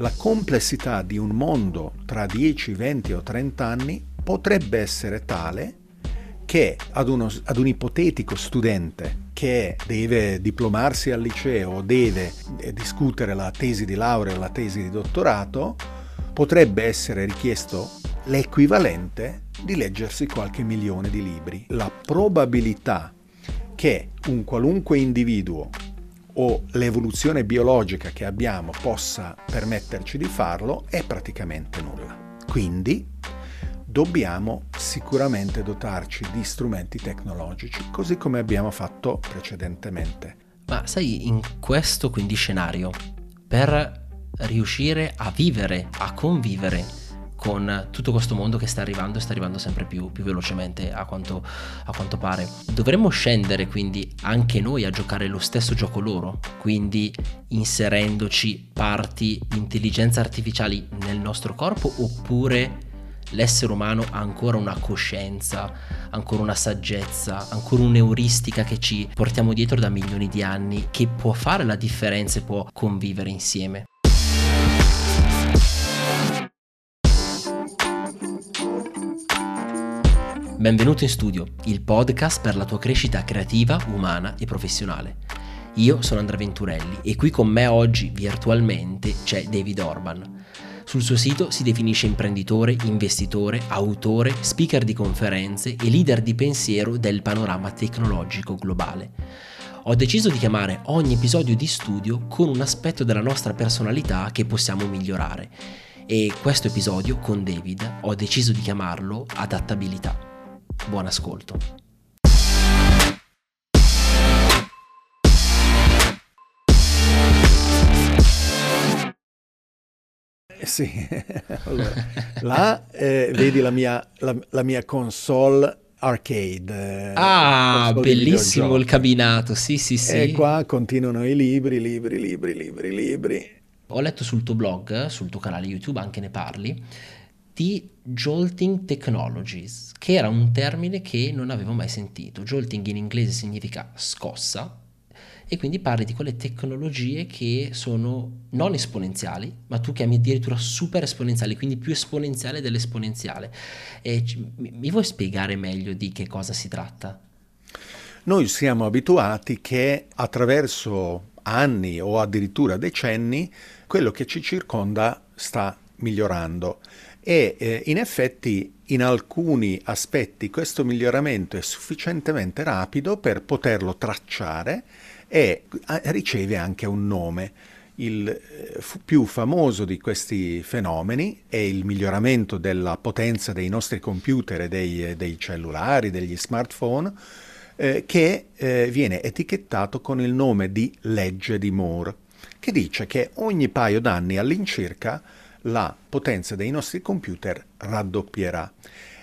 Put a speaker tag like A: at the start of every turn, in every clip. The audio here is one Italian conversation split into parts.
A: la complessità di un mondo tra 10, 20 o 30 anni potrebbe essere tale che ad, uno, ad un ipotetico studente che deve diplomarsi al liceo deve eh, discutere la tesi di laurea o la tesi di dottorato, potrebbe essere richiesto l'equivalente di leggersi qualche milione di libri. La probabilità che un qualunque individuo o l'evoluzione biologica che abbiamo possa permetterci di farlo è praticamente nulla. Quindi dobbiamo sicuramente dotarci di strumenti tecnologici, così come abbiamo fatto precedentemente.
B: Ma sai, in questo quindi scenario, per riuscire a vivere, a convivere con tutto questo mondo che sta arrivando e sta arrivando sempre più, più velocemente a quanto, a quanto, pare. Dovremmo scendere quindi anche noi a giocare lo stesso gioco loro, quindi inserendoci parti di intelligenza artificiali nel nostro corpo oppure l'essere umano ha ancora una coscienza, ancora una saggezza, ancora un'euristica che ci portiamo dietro da milioni di anni che può fare la differenza e può convivere insieme. Benvenuto in studio, il podcast per la tua crescita creativa, umana e professionale. Io sono Andrea Venturelli e qui con me oggi virtualmente c'è David Orban. Sul suo sito si definisce imprenditore, investitore, autore, speaker di conferenze e leader di pensiero del panorama tecnologico globale. Ho deciso di chiamare ogni episodio di studio con un aspetto della nostra personalità che possiamo migliorare e questo episodio con David ho deciso di chiamarlo adattabilità. Buon ascolto.
A: Eh, sì, allora, là eh, vedi la mia, la, la mia console arcade.
B: Eh, ah, bellissimo il cabinato, sì, sì, sì.
A: E qua continuano i libri, libri, libri, libri, libri.
B: Ho letto sul tuo blog, sul tuo canale YouTube, anche ne parli, di Jolting Technologies, che era un termine che non avevo mai sentito. Jolting in inglese significa scossa e quindi parli di quelle tecnologie che sono non esponenziali, ma tu chiami addirittura super esponenziali, quindi più esponenziale dell'esponenziale. E mi vuoi spiegare meglio di che cosa si tratta?
A: Noi siamo abituati che attraverso anni o addirittura decenni quello che ci circonda sta migliorando e eh, in effetti in alcuni aspetti questo miglioramento è sufficientemente rapido per poterlo tracciare e riceve anche un nome. Il eh, più famoso di questi fenomeni è il miglioramento della potenza dei nostri computer e dei, dei cellulari, degli smartphone, eh, che eh, viene etichettato con il nome di legge di Moore, che dice che ogni paio d'anni all'incirca la potenza dei nostri computer raddoppierà.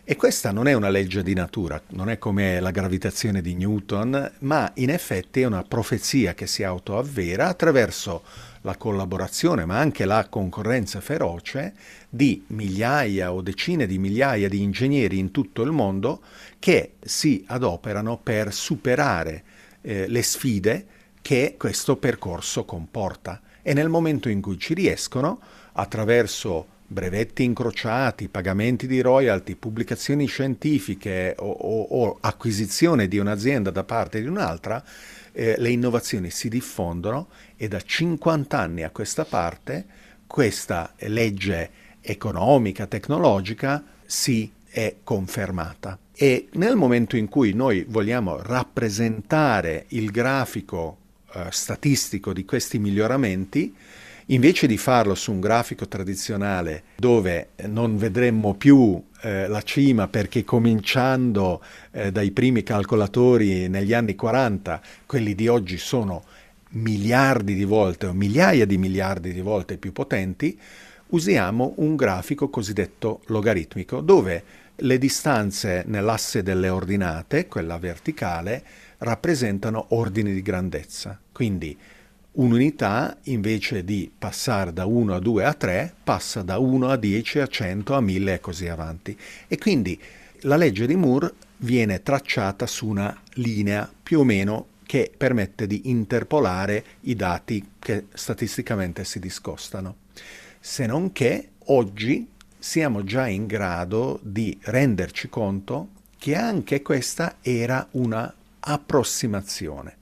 A: E questa non è una legge di natura, non è come la gravitazione di Newton, ma in effetti è una profezia che si autoavvera attraverso la collaborazione, ma anche la concorrenza feroce di migliaia o decine di migliaia di ingegneri in tutto il mondo che si adoperano per superare eh, le sfide che questo percorso comporta. E nel momento in cui ci riescono, attraverso brevetti incrociati, pagamenti di royalty, pubblicazioni scientifiche o, o, o acquisizione di un'azienda da parte di un'altra, eh, le innovazioni si diffondono e da 50 anni a questa parte questa legge economica, tecnologica si è confermata. E nel momento in cui noi vogliamo rappresentare il grafico eh, statistico di questi miglioramenti, Invece di farlo su un grafico tradizionale dove non vedremmo più eh, la cima perché cominciando eh, dai primi calcolatori negli anni 40, quelli di oggi sono miliardi di volte o migliaia di miliardi di volte più potenti, usiamo un grafico cosiddetto logaritmico dove le distanze nell'asse delle ordinate, quella verticale, rappresentano ordini di grandezza. Quindi Un'unità, invece di passare da 1 a 2 a 3, passa da 1 a 10 a 100 a 1000 e così avanti. E quindi la legge di Moore viene tracciata su una linea più o meno che permette di interpolare i dati che statisticamente si discostano. se non che oggi siamo già in grado di renderci conto che anche questa era una approssimazione.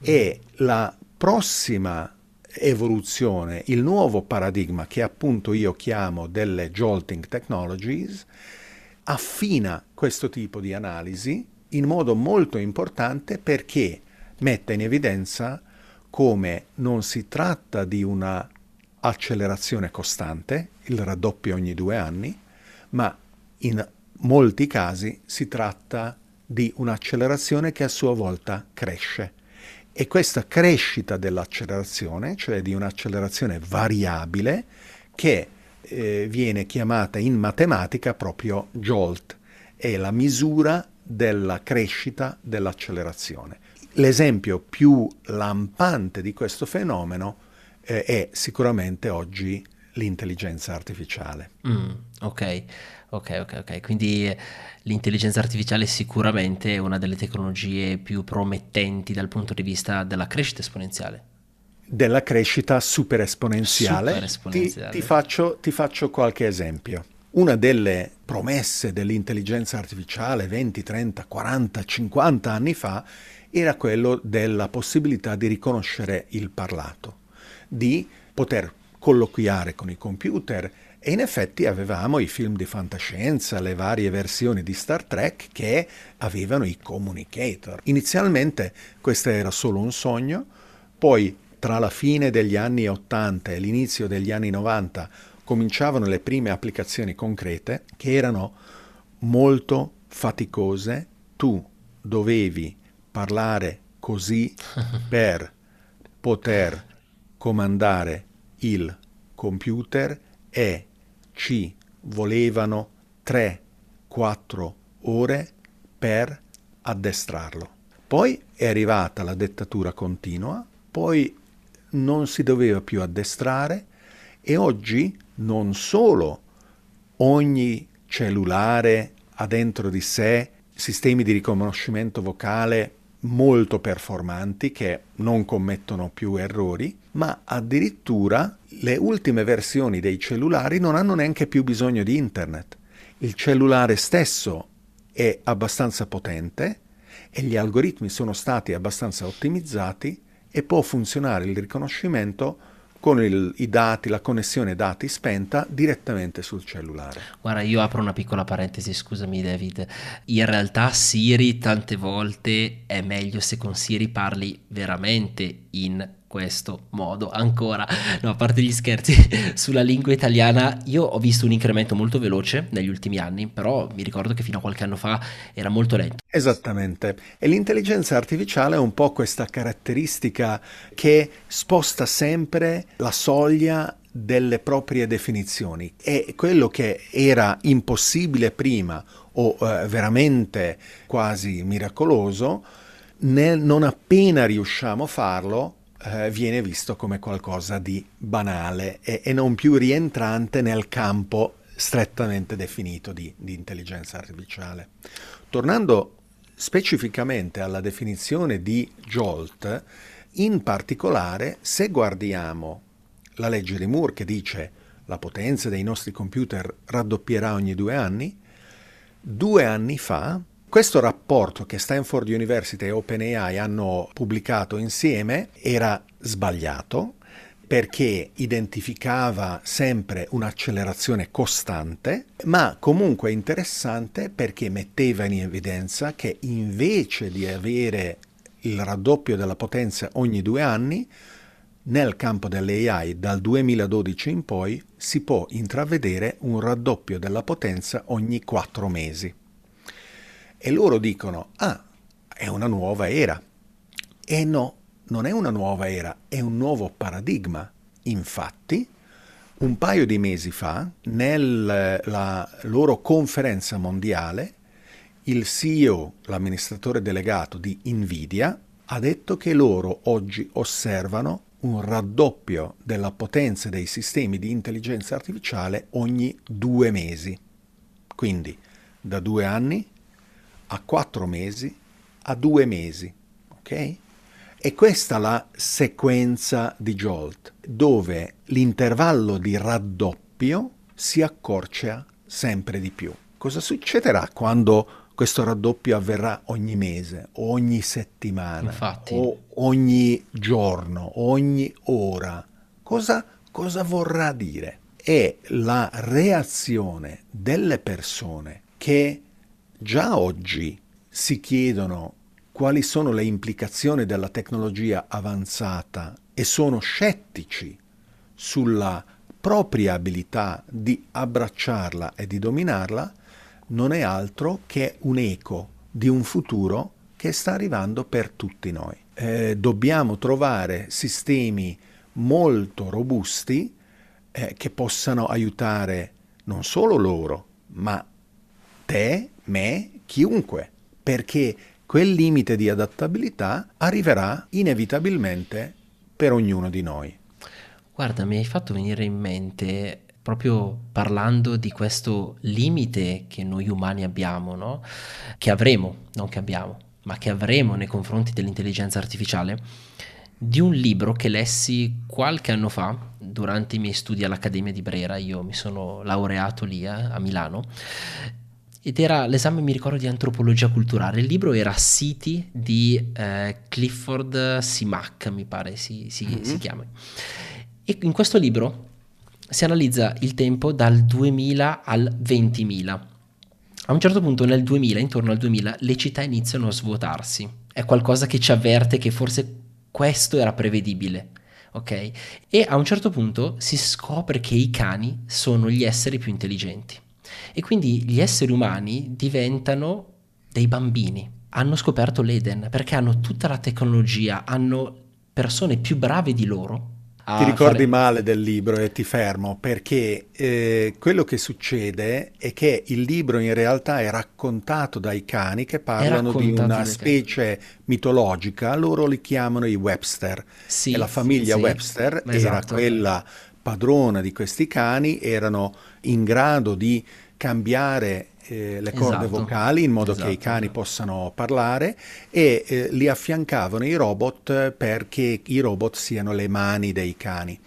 A: E la prossima evoluzione, il nuovo paradigma che appunto io chiamo delle jolting technologies, affina questo tipo di analisi in modo molto importante perché mette in evidenza come non si tratta di una accelerazione costante, il raddoppio ogni due anni, ma in molti casi si tratta di un'accelerazione che a sua volta cresce. E questa crescita dell'accelerazione, cioè di un'accelerazione variabile, che eh, viene chiamata in matematica proprio jolt, è la misura della crescita dell'accelerazione. L'esempio più lampante di questo fenomeno eh, è sicuramente oggi l'intelligenza artificiale.
B: Mm, ok, ok, ok, ok. Quindi l'intelligenza artificiale è sicuramente una delle tecnologie più promettenti dal punto di vista della crescita esponenziale.
A: Della crescita super esponenziale.
B: Super esponenziale.
A: Ti, ti, faccio, ti faccio qualche esempio. Una delle promesse dell'intelligenza artificiale 20, 30, 40, 50 anni fa era quello della possibilità di riconoscere il parlato, di poter colloquiare con i computer e in effetti avevamo i film di fantascienza, le varie versioni di Star Trek che avevano i communicator. Inizialmente questo era solo un sogno, poi tra la fine degli anni 80 e l'inizio degli anni 90 cominciavano le prime applicazioni concrete che erano molto faticose. Tu dovevi parlare così per poter comandare il computer e ci volevano 3-4 ore per addestrarlo. Poi è arrivata la dettatura continua, poi non si doveva più addestrare e oggi non solo ogni cellulare ha dentro di sé sistemi di riconoscimento vocale molto performanti che non commettono più errori, ma addirittura le ultime versioni dei cellulari non hanno neanche più bisogno di internet. Il cellulare stesso è abbastanza potente e gli algoritmi sono stati abbastanza ottimizzati e può funzionare il riconoscimento con il, i dati, la connessione dati spenta direttamente sul cellulare.
B: Guarda, io apro una piccola parentesi, scusami David. In realtà Siri tante volte è meglio se con Siri parli veramente in questo modo ancora. No, a parte gli scherzi, sulla lingua italiana io ho visto un incremento molto veloce negli ultimi anni, però mi ricordo che fino a qualche anno fa era molto lento.
A: Esattamente. E l'intelligenza artificiale ha un po' questa caratteristica che sposta sempre la soglia delle proprie definizioni e quello che era impossibile prima o eh, veramente quasi miracoloso, nel, non appena riusciamo a farlo, eh, viene visto come qualcosa di banale e, e, non più rientrante nel campo strettamente definito di, di intelligenza artificiale. Tornando specificamente alla definizione di JOLT, in particolare se guardiamo la legge di Moore che dice la potenza dei nostri computer raddoppierà ogni due anni, due anni fa questo rapporto che Stanford University e OpenAI hanno pubblicato insieme era sbagliato perché identificava sempre un'accelerazione costante, ma comunque interessante perché metteva in evidenza che invece di avere il raddoppio della potenza ogni due anni, nel campo dell'AI dal 2012 in poi si può intravedere un raddoppio della potenza ogni quattro mesi e loro dicono, ah, è una nuova era. E no, non è una nuova era, è un nuovo paradigma. Infatti, un paio di mesi fa, nella loro conferenza mondiale, il CEO, l'amministratore delegato di Nvidia, ha detto che loro oggi osservano un raddoppio della potenza dei sistemi di intelligenza artificiale ogni due mesi. Quindi da due anni a quattro mesi, a due mesi, ok? E questa è la sequenza di Jolt, dove l'intervallo di raddoppio si accorcia sempre di più. Cosa succederà quando questo raddoppio avverrà ogni mese, ogni settimana,
B: Infatti.
A: o ogni giorno, ogni ora? Cosa, cosa vorrà dire? È la reazione delle persone che già oggi si chiedono quali sono le implicazioni della tecnologia avanzata e sono scettici sulla propria abilità di abbracciarla e di dominarla, non è altro che un eco di un futuro che sta arrivando per tutti noi. Eh, dobbiamo trovare sistemi molto robusti eh, che possano aiutare non solo loro, ma te, me, chiunque, perché quel limite di adattabilità arriverà inevitabilmente per ognuno di noi.
B: Guarda, mi hai fatto venire in mente proprio parlando di questo limite che noi umani abbiamo, no? che avremo, non che abbiamo, ma che avremo nei confronti dell'intelligenza artificiale, di un libro che lessi qualche anno fa durante i miei studi all'Accademia di Brera, io mi sono laureato lì eh, a Milano, ed era l'esame, mi ricordo, di antropologia culturale. Il libro era City di eh, Clifford Simac, mi pare si, si, mm-hmm. si chiama. E in questo libro si analizza il tempo dal 2000 al 20.000. A un certo punto nel 2000, intorno al 2000, le città iniziano a svuotarsi. È qualcosa che ci avverte che forse questo era prevedibile. Ok? E a un certo punto si scopre che i cani sono gli esseri più intelligenti. E quindi gli esseri umani diventano dei bambini. Hanno scoperto l'Eden perché hanno tutta la tecnologia, hanno persone più brave di loro.
A: Ti ricordi fare... male del libro e ti fermo perché eh, quello che succede è che il libro in realtà è raccontato dai cani che parlano di una specie cani. mitologica, loro li chiamano i Webster sì, e la famiglia sì, Webster esatto. era quella padrona di questi cani, erano in grado di cambiare eh, le corde esatto. vocali in modo esatto. che i cani possano parlare e eh, li affiancavano i robot perché i robot siano le mani dei cani.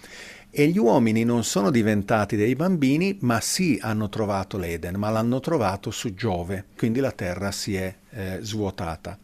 A: E gli uomini non sono diventati dei bambini, ma sì hanno trovato l'Eden, ma l'hanno trovato su Giove, quindi la Terra si è eh, svuotata.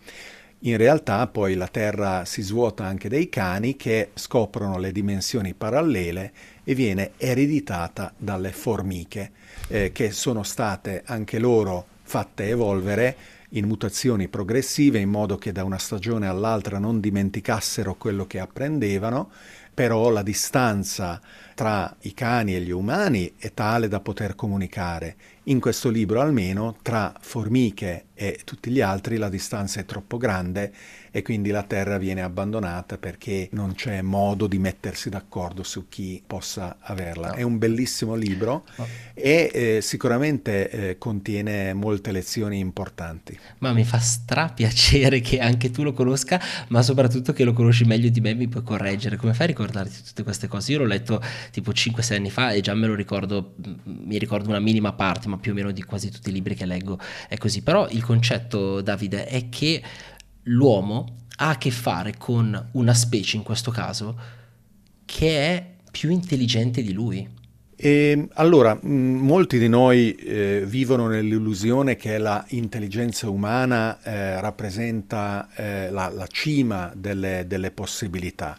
A: In realtà poi la Terra si svuota anche dei cani che scoprono le dimensioni parallele e viene ereditata dalle formiche eh, che sono state anche loro fatte evolvere in mutazioni progressive in modo che da una stagione all'altra non dimenticassero quello che apprendevano, però la distanza tra i cani e gli umani è tale da poter comunicare. In questo libro almeno tra formiche e tutti gli altri la distanza è troppo grande e quindi la terra viene abbandonata perché non c'è modo di mettersi d'accordo su chi possa averla. No. È un bellissimo libro no. e eh, sicuramente eh, contiene molte lezioni importanti.
B: Ma mi fa stra piacere che anche tu lo conosca, ma soprattutto che lo conosci meglio di me mi puoi correggere. Come fai a ricordarti tutte queste cose? Io l'ho letto tipo 5-6 anni fa e già me lo ricordo, mi ricordo una minima parte, ma più o meno di quasi tutti i libri che leggo è così. Però il concetto, Davide, è che l'uomo ha a che fare con una specie, in questo caso, che è più intelligente di lui.
A: E, allora, molti di noi eh, vivono nell'illusione che l'intelligenza umana eh, rappresenta eh, la, la, cima delle, delle possibilità.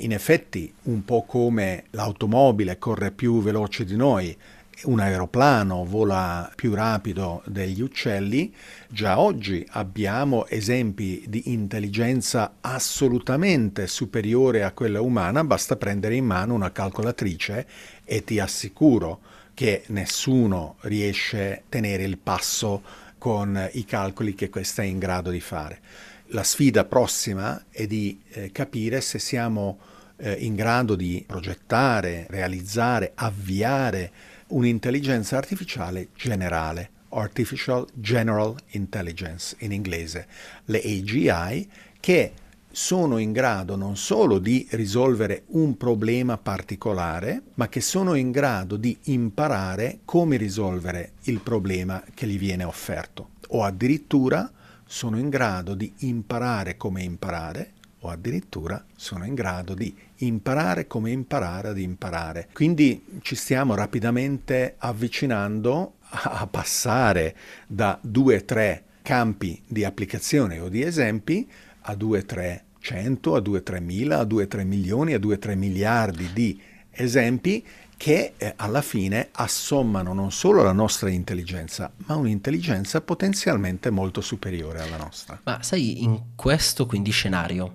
A: in effetti, un po' come l'automobile corre più veloce di noi, un aeroplano vola più rapido degli uccelli, già oggi abbiamo esempi di intelligenza assolutamente superiore a quella umana, basta prendere in mano una calcolatrice e ti assicuro che nessuno riesce a tenere il passo con i calcoli che questa è in grado di fare. La sfida prossima è di eh, capire se siamo eh, in grado di progettare, realizzare, avviare un'intelligenza artificiale generale, Artificial General Intelligence in inglese, le AGI, che sono in grado non solo di risolvere un problema particolare, ma che sono in grado di imparare come risolvere il problema che gli viene offerto, o addirittura sono in grado di imparare come imparare o addirittura sono in grado di imparare come imparare ad imparare. Quindi ci stiamo rapidamente avvicinando a passare da due o tre campi di applicazione o di esempi a due o tre cento, a due o tre mila, a due o tre milioni, a due o tre miliardi di esempi che eh, alla fine assommano non solo la nostra intelligenza, ma un'intelligenza potenzialmente molto superiore alla nostra.
B: Ma sai, in questo quindi scenario,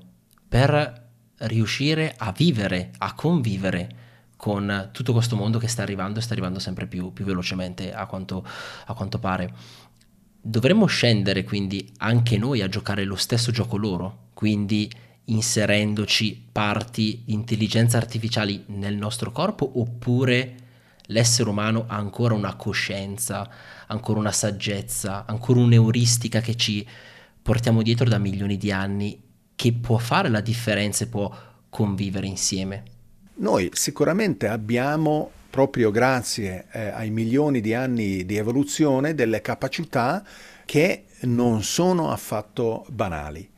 B: per riuscire a vivere, a convivere con tutto questo mondo che sta arrivando e sta arrivando sempre più, più velocemente a quanto, a quanto pare. Dovremmo scendere quindi anche noi a giocare lo stesso gioco loro, quindi inserendoci parti di intelligenza artificiali nel nostro corpo oppure l'essere umano ha ancora una coscienza, ancora una saggezza, ancora un'euristica che ci portiamo dietro da milioni di anni che può fare la differenza e può convivere insieme.
A: Noi sicuramente abbiamo, proprio grazie eh, ai milioni di anni di evoluzione, delle capacità che non sono affatto banali.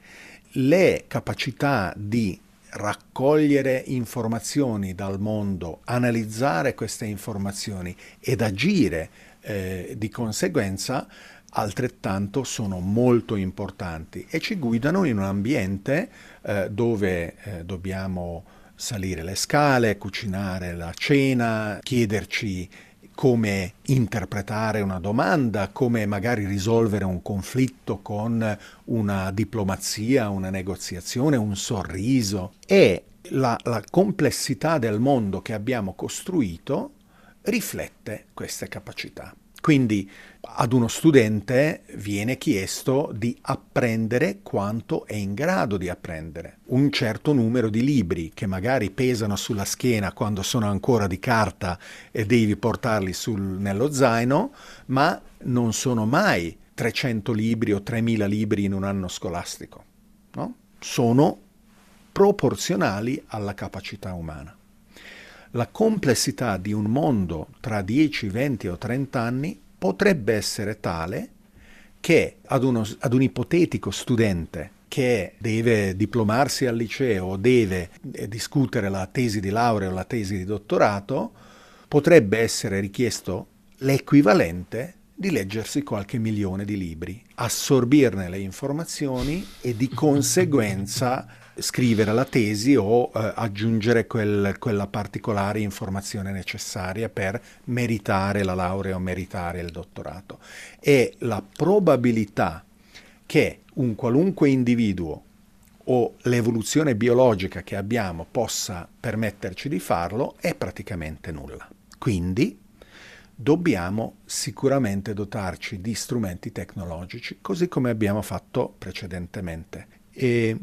A: Le capacità di raccogliere informazioni dal mondo, analizzare queste informazioni ed agire eh, di conseguenza altrettanto sono molto importanti e ci guidano in un ambiente eh, dove eh, dobbiamo salire le scale, cucinare la cena, chiederci come interpretare una domanda, come magari risolvere un conflitto con una diplomazia, una negoziazione, un sorriso. E la, la complessità del mondo che abbiamo costruito riflette queste capacità. Quindi ad uno studente viene chiesto di apprendere quanto è in grado di apprendere. Un certo numero di libri che magari pesano sulla schiena quando sono ancora di carta e devi portarli sul, nello zaino, ma non sono mai 300 libri o 3000 libri in un anno scolastico. No? Sono proporzionali alla capacità umana la complessità di un mondo tra 10, 20 o 30 anni potrebbe essere tale che ad, uno, ad un ipotetico studente che deve diplomarsi al liceo o deve eh, discutere la tesi di laurea o la tesi di dottorato, potrebbe essere richiesto l'equivalente di leggersi qualche milione di libri, assorbirne le informazioni e di conseguenza scrivere la tesi o eh, aggiungere quel, quella particolare informazione necessaria per meritare la laurea o meritare il dottorato. E la probabilità che un qualunque individuo o l'evoluzione biologica che abbiamo possa permetterci di farlo è praticamente nulla. Quindi dobbiamo sicuramente dotarci di strumenti tecnologici, così come abbiamo fatto precedentemente. E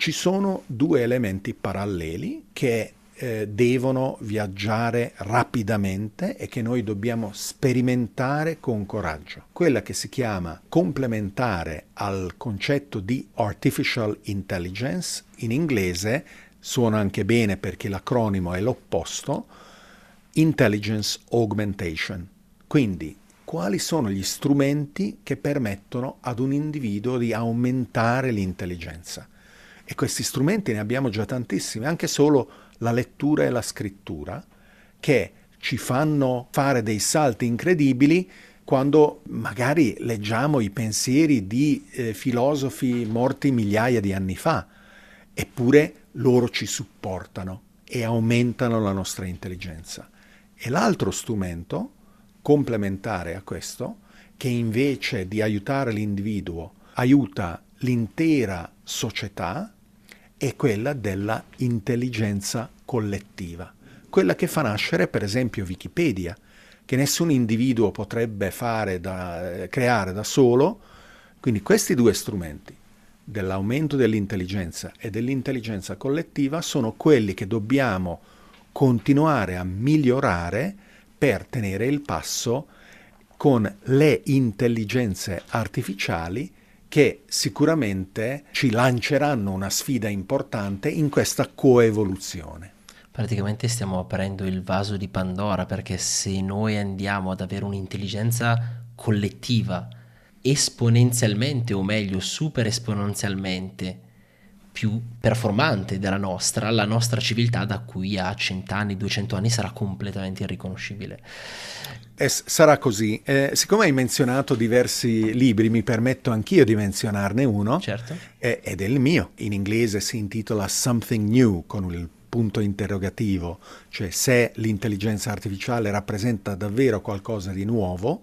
A: ci sono due elementi paralleli che eh, devono viaggiare rapidamente e che noi dobbiamo sperimentare con coraggio. Quella che si chiama complementare al concetto di artificial intelligence, in inglese suona anche bene perché l'acronimo è l'opposto, intelligence augmentation. Quindi quali sono gli strumenti che permettono ad un individuo di aumentare l'intelligenza? E questi strumenti ne abbiamo già tantissimi, anche solo la lettura e la scrittura, che ci fanno fare dei salti incredibili quando magari leggiamo i pensieri di eh, filosofi morti migliaia di anni fa, eppure loro ci supportano e aumentano la nostra intelligenza. E l'altro strumento, complementare a questo, che invece di aiutare l'individuo, aiuta l'intera società, è quella della intelligenza collettiva, quella che fa nascere per esempio Wikipedia, che nessun individuo potrebbe da, creare da solo. Quindi questi due strumenti, dell'aumento dell'intelligenza e dell'intelligenza collettiva, sono quelli che dobbiamo continuare a migliorare per tenere il passo con le intelligenze artificiali che sicuramente ci lanceranno una sfida importante in questa coevoluzione.
B: Praticamente stiamo aprendo il vaso di Pandora perché se noi andiamo ad avere un'intelligenza collettiva esponenzialmente o meglio super esponenzialmente più performante della nostra, la nostra civiltà da qui a cent'anni, duecento anni sarà completamente irriconoscibile.
A: Eh, sarà così. Eh, siccome hai menzionato diversi libri, mi permetto anch'io di menzionarne uno.
B: Certo.
A: Eh, ed è il mio. In inglese si intitola Something New con il punto interrogativo, cioè se l'intelligenza artificiale rappresenta davvero qualcosa di nuovo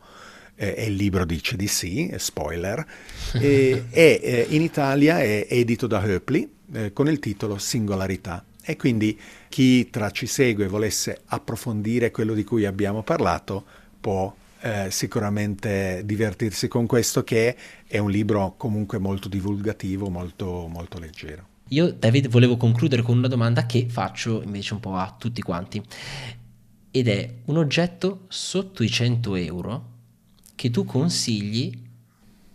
A: eh, e il libro dice di sì, spoiler, e, e eh, in Italia è edito da Höpli eh, con il titolo Singolarità. E quindi chi tra ci segue volesse approfondire quello di cui abbiamo parlato può eh, sicuramente divertirsi con questo che è un libro comunque molto divulgativo, molto, molto leggero.
B: Io David volevo concludere con una domanda che faccio invece un po' a tutti quanti ed è un oggetto sotto i 100 euro che tu consigli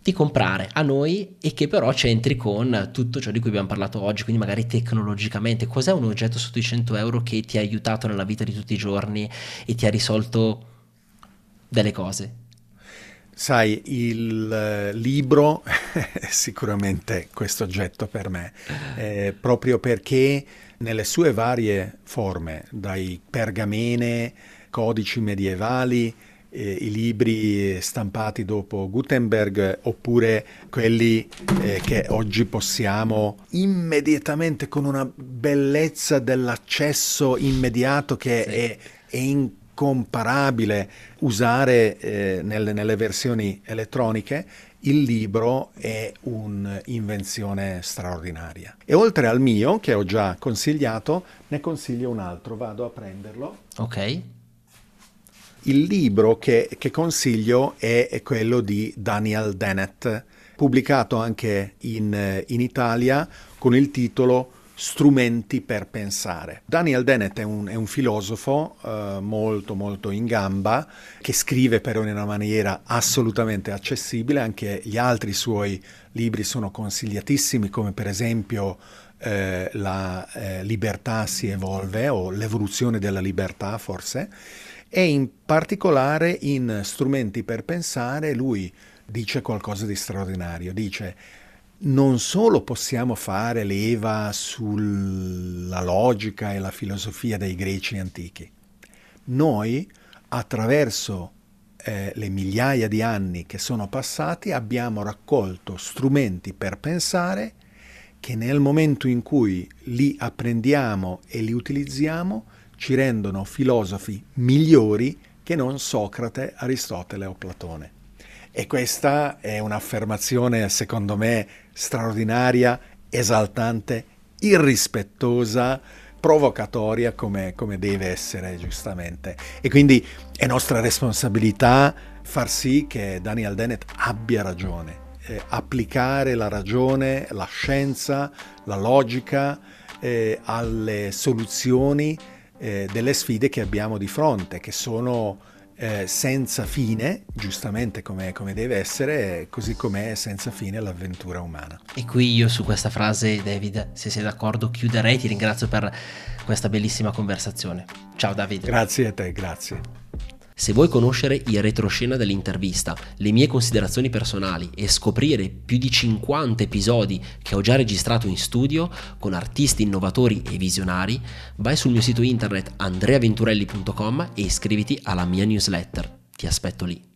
B: di comprare a noi e che però c'entri con tutto ciò di cui abbiamo parlato oggi, quindi magari tecnologicamente. Cos'è un oggetto sotto i 100 euro che ti ha aiutato nella vita di tutti i giorni e ti ha risolto delle cose?
A: Sai, il eh, libro è sicuramente questo oggetto per me, eh, proprio perché nelle sue varie forme, dai pergamene, codici medievali, eh, i libri stampati dopo Gutenberg oppure quelli eh, che oggi possiamo immediatamente con una bellezza dell'accesso immediato che sì. è, è incomparabile usare eh, nelle, nelle versioni elettroniche il libro è un'invenzione straordinaria. E oltre al mio, che ho già consigliato, ne consiglio un altro. Vado a prenderlo.
B: Ok.
A: Il libro che, che consiglio è, è, quello di Daniel Dennett, pubblicato anche in, in Italia con il titolo Strumenti per pensare. Daniel Dennett è un, è un filosofo uh, molto molto in gamba che scrive però in una maniera assolutamente accessibile, anche gli altri suoi libri sono consigliatissimi come per esempio eh, La eh, libertà si evolve o L'evoluzione della libertà forse e in particolare in Strumenti per pensare lui dice qualcosa di straordinario, dice non solo possiamo fare leva sulla logica e la filosofia dei greci antichi, noi attraverso eh, le migliaia di anni che sono passati abbiamo raccolto strumenti per pensare che nel momento in cui li apprendiamo e li utilizziamo ci rendono filosofi migliori che non Socrate, Aristotele o Platone. E questa è un'affermazione, secondo me, straordinaria, esaltante, irrispettosa, provocatoria come, come, deve essere giustamente. E quindi è nostra responsabilità far sì che Daniel Dennett abbia ragione, eh, applicare la ragione, la scienza, la logica eh, alle soluzioni eh, delle sfide che abbiamo di fronte, che sono eh, senza fine, giustamente come, come deve essere, così come è senza fine l'avventura umana.
B: E qui io su questa frase, David, se sei d'accordo, chiuderei. Ti ringrazio per questa bellissima conversazione. Ciao David.
A: Grazie a te, grazie.
B: Se vuoi conoscere il retroscena dell'intervista, le mie considerazioni personali e scoprire più di 50 episodi che ho già registrato in studio con artisti innovatori e visionari, vai sul mio sito internet andreaventurelli.com e iscriviti alla mia newsletter. Ti aspetto lì.